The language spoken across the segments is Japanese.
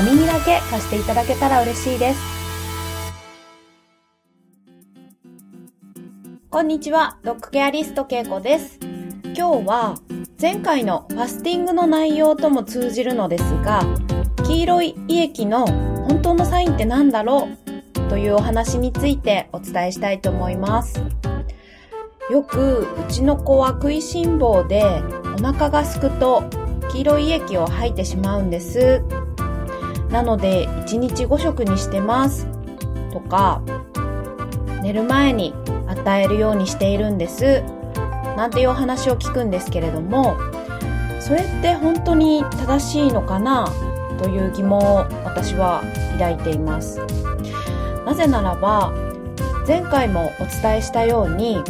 お耳だけ貸していただけたら嬉しいです。こんにちは、ドッグケアリストけいこです。今日は前回のファスティングの内容とも通じるのですが、黄色い胃液の本当のサインって何だろうというお話についてお伝えしたいと思います。よくうちの子は食いしん坊でお腹がすくと黄色い液を吐いてしまうんです。なので1日5食にしてます。とか寝る前に与えるようにしているんです。なんていうお話を聞くんですけれどもそれって本当に正しいのかな？という疑問を私は抱いています。なぜならば前回もお伝えしたように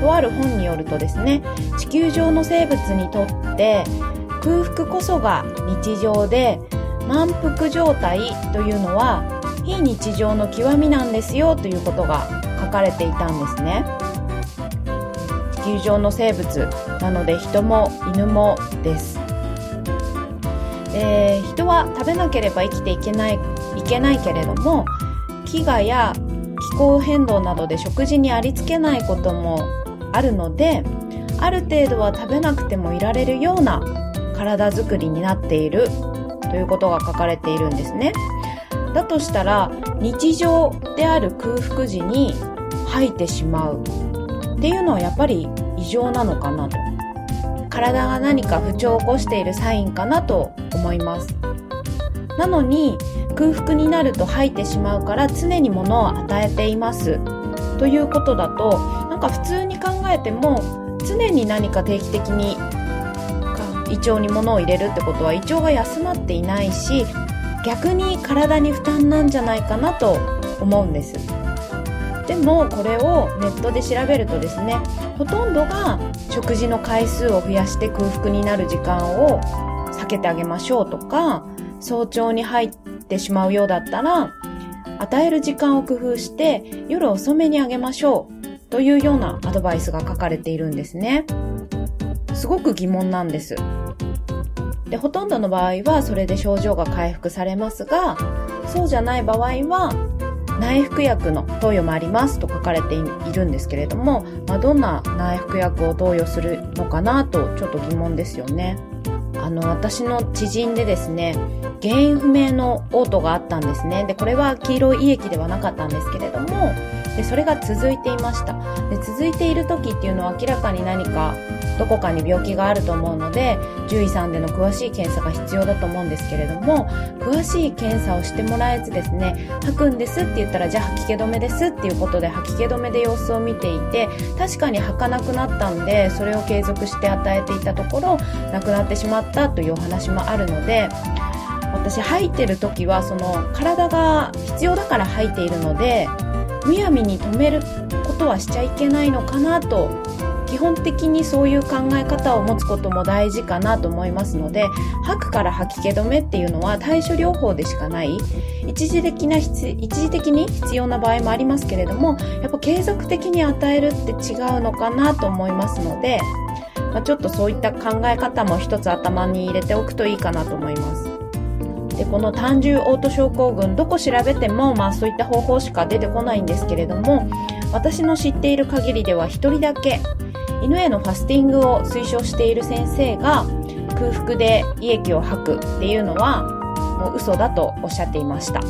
とある本によるとですね地球上の生物にとって空腹こそが日常で満腹状態というのは非日常の極みなんですよということが書かれていたんですね。地球上の生物なので人も犬もです。えー、人は食べなければ生きていけないいけないけれども飢餓や気候変動などで食事にありつけないこともあるのである程度は食べなくてもいられるような体づくりになっているということが書かれているんですね。だとしたら日常である空腹時に吐いてしまう。っていうのはやっぱり異常なのかなと。体が何か不調を起こしているサインかなと思います。なのに空腹になると吐いてしまうから常に物を与えています。ということだとなんか普通に考えても常に何か定期的に胃腸に物を入れるってことは胃腸が休まっていないし逆に体に負担なんじゃないかなと思うんですでもこれをネットで調べるとですねほとんどが食事の回数を増やして空腹になる時間を避けてあげましょうとか早朝に入ってしまうようだったら与える時間を工夫して夜遅めにあげましょうというようなアドバイスが書かれているんですね。すごく疑問なんです。で、ほとんどの場合はそれで症状が回復されますが、そうじゃない場合は内服薬の投与もありますと書かれているんですけれども、まあ、どんな内服薬を投与するのかなとちょっと疑問ですよね。あの、私の知人でですね、原因不明の嘔吐があったんですね。で、これは黄色い胃液ではなかったんですけれども、でそれが続いていましたで続いている時っていうのは明らかに何かどこかに病気があると思うので獣医さんでの詳しい検査が必要だと思うんですけれども詳しい検査をしてもらえずですね吐くんですって言ったらじゃあ吐き気止めですっていうことで吐き気止めで様子を見ていて確かに吐かなくなったんでそれを継続して与えていたところ亡くなってしまったというお話もあるので私吐いてる時はその体が必要だから吐いているのでむやみに止めることはしちゃいけないのかなと基本的にそういう考え方を持つことも大事かなと思いますので吐くから吐き気止めっていうのは対処療法でしかない一時的な一時的に必要な場合もありますけれどもやっぱ継続的に与えるって違うのかなと思いますので、まあ、ちょっとそういった考え方も一つ頭に入れておくといいかなと思います。でこの単純オート症候群どこ調べても、まあ、そういった方法しか出てこないんですけれども私の知っている限りでは1人だけ犬へのファスティングを推奨している先生が空腹で胃液を吐くっていうのはもう嘘だとおっしゃっていました。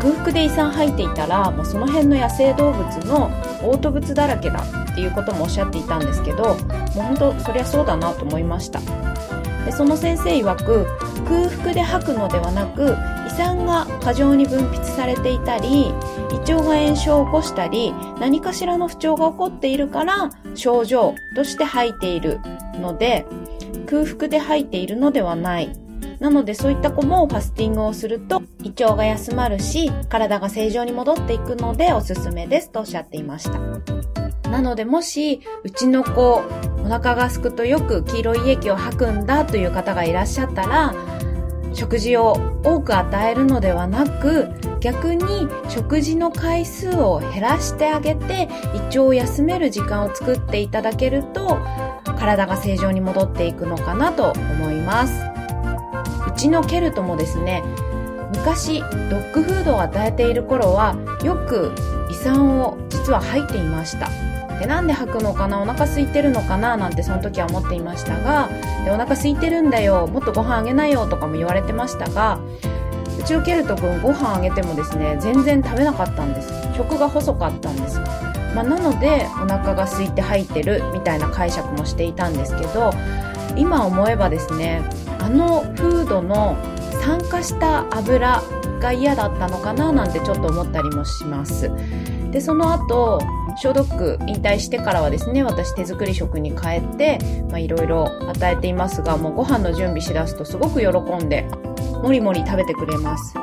空腹で胃酸吐いていたらもうその辺の野生動物の嘔吐物だらけだっていうこともおっしゃっていたんですけどもう本当そりゃそうだなと思いました。でその先生曰く空腹で吐くのではなく酸が過剰に分泌されていたり胃腸が炎症を起こしたり何かしらの不調が起こっているから症状として吐いているので空腹で吐いているのではないなのでそういった子もファスティングをすると胃腸が休まるし、体が正常に戻っていくのでおすすめですとおっしゃっていました。なのでもし、うちの子、お腹が空くとよく黄色い液を吐くんだという方がいらっしゃったら、食事を多く与えるのではなく、逆に食事の回数を減らしてあげて、胃腸を休める時間を作っていただけると、体が正常に戻っていくのかなと思います。うちのケルトもですね、昔ドッグフードを与えている頃はよく胃酸を実は吐いていましたでなんで吐くのかなお腹空いてるのかななんてその時は思っていましたがでお腹空いてるんだよもっとご飯あげなよとかも言われてましたがうちのケルト君ご飯あげてもですね全然食べなかったんです。食が細かったんです。まあ、なのでお腹が空いて吐いてるみたいな解釈もしていたんですけど今思えばですねあのフードの酸化した油が嫌だったのかななんてちょっと思ったりもします。でその後消毒引退してからはですね私手作り食に変えてまあいろいろ与えていますがもうご飯の準備しだすとすごく喜んでもりもり食べてくれます。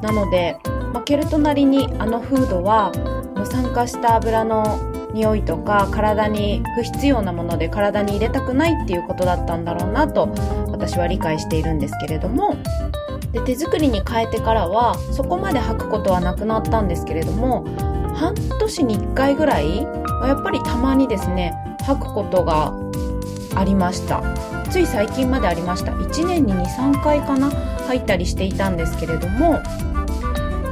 なので、まあ、ケルトなりにあのフードは無酸化した油の匂いとか体に不必要なもので体に入れたくないっていうことだったんだろうなと私は理解しているんですけれども。で手作りに変えてからはそこまで履くことはなくなったんですけれども半年に1回ぐらいやっぱりたまにですね履くことがありました。つい最近までありました。1年に23回かな履いたりしていたんですけれども。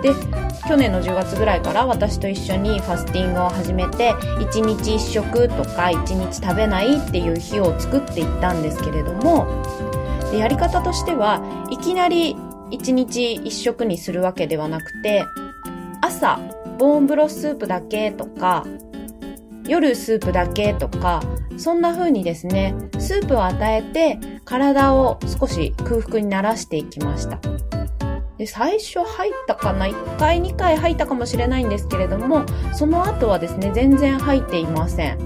で去年の10月ぐらいから私と一緒にファスティングを始めて1日1食とか1日食べないっていう日を作っていったんですけれども。でやり方としてはいきなり1日1食にするわけではなくて朝ボーンブロススープだけとか夜スープだけとかそんな風にですねスープを与えて体を少し空腹にならしていきましたで、最初入ったかな ?1 回2回入ったかもしれないんですけれども、その後はですね、全然入っていません。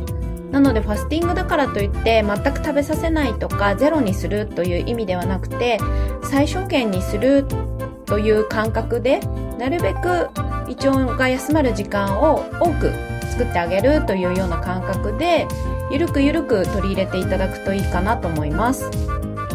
なので、ファスティングだからといって、全く食べさせないとか、ゼロにするという意味ではなくて、最小限にするという感覚で、なるべく胃腸が休まる時間を多く作ってあげるというような感覚で、ゆるくゆるく取り入れていただくといいかなと思います。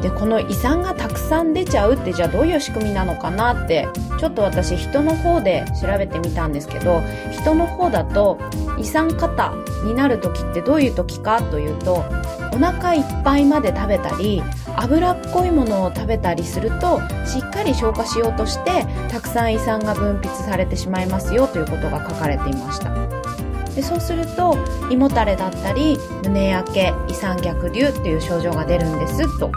でこの胃酸がたくさん出ちゃうってじゃあどういう仕組みなのかなってちょっと私人の方で調べてみたんですけど人の方だと胃酸過多になる時ってどういう時かというとお腹いっぱいまで食べたり脂っこいものを食べたりするとしっかり消化しようとしてたくさん胃酸が分泌されてしまいますよということが書かれていました。でそうすると胃もたれだったり胸焼け胃酸逆流っていう症状が出るんですと。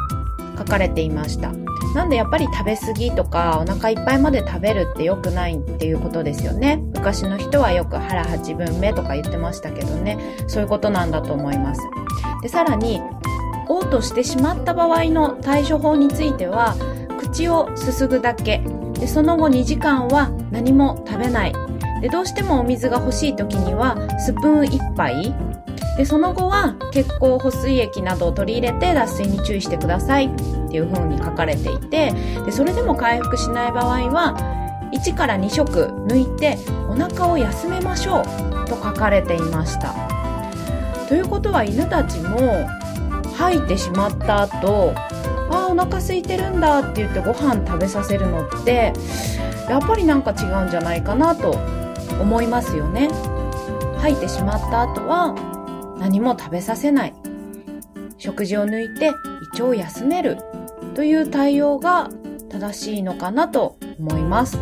書かれていました。なんでやっぱり食べ過ぎとかお腹いっぱいまで食べるって良くないっていうことですよね。昔の人はよく腹8分目とか言ってましたけどね、そういうことなんだと思います。で、さらに、嘔吐してしまった場合の対処法については、口をすすぐだけ。で、その後2時間は何も食べない。で、どうしてもお水が欲しい時には、スプーン1杯で、その後は血行補水液などを取り入れて脱水に注意してくださいっていう風に書かれていて、で、それでも回復しない場合は、1から2食抜いてお腹を休めましょうと書かれていました。ということは犬たちも吐いてしまった後、ああ、お腹空いてるんだって言ってご飯食べさせるのって、やっぱりなんか違うんじゃないかなと思いますよね。吐いてしまった後は、何も食べさせない。食事を抜いて胃腸を休めるという対応が正しいのかなと思います。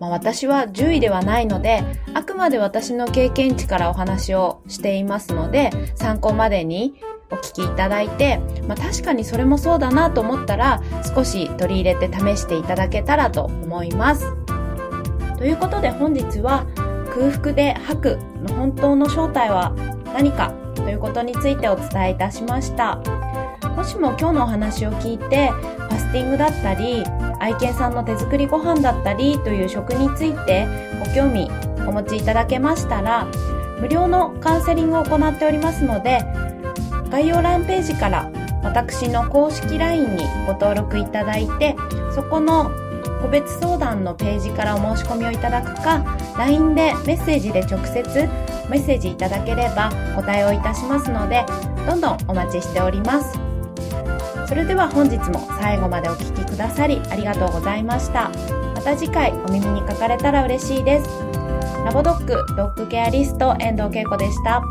まあ、私は獣医ではないので、あくまで私の経験値からお話をしていますので、参考までにお聞きいただいて、まあ、確かにそれもそうだなと思ったら、少し取り入れて試していただけたらと思います。ということで本日は、空腹で吐くの本当の正体は何かということについてお伝えいたしました。もしも今日のお話を聞いて、ファスティングだったり、愛犬さんの手作りご飯だったりという食についてご興味お持ちいただけましたら、無料のカウンセリングを行っておりますので、概要欄ページから私の公式 LINE にご登録いただいて、そこの個別相談のページからお申し込みをいただくか、LINE でメッセージで直接メッセージいただければお対応いたしますので、どんどんお待ちしております。それでは本日も最後までお聴きくださりありがとうございました。また次回お耳にかかれたら嬉しいです。ラボドッグドッグケアリスト遠藤恵子でした。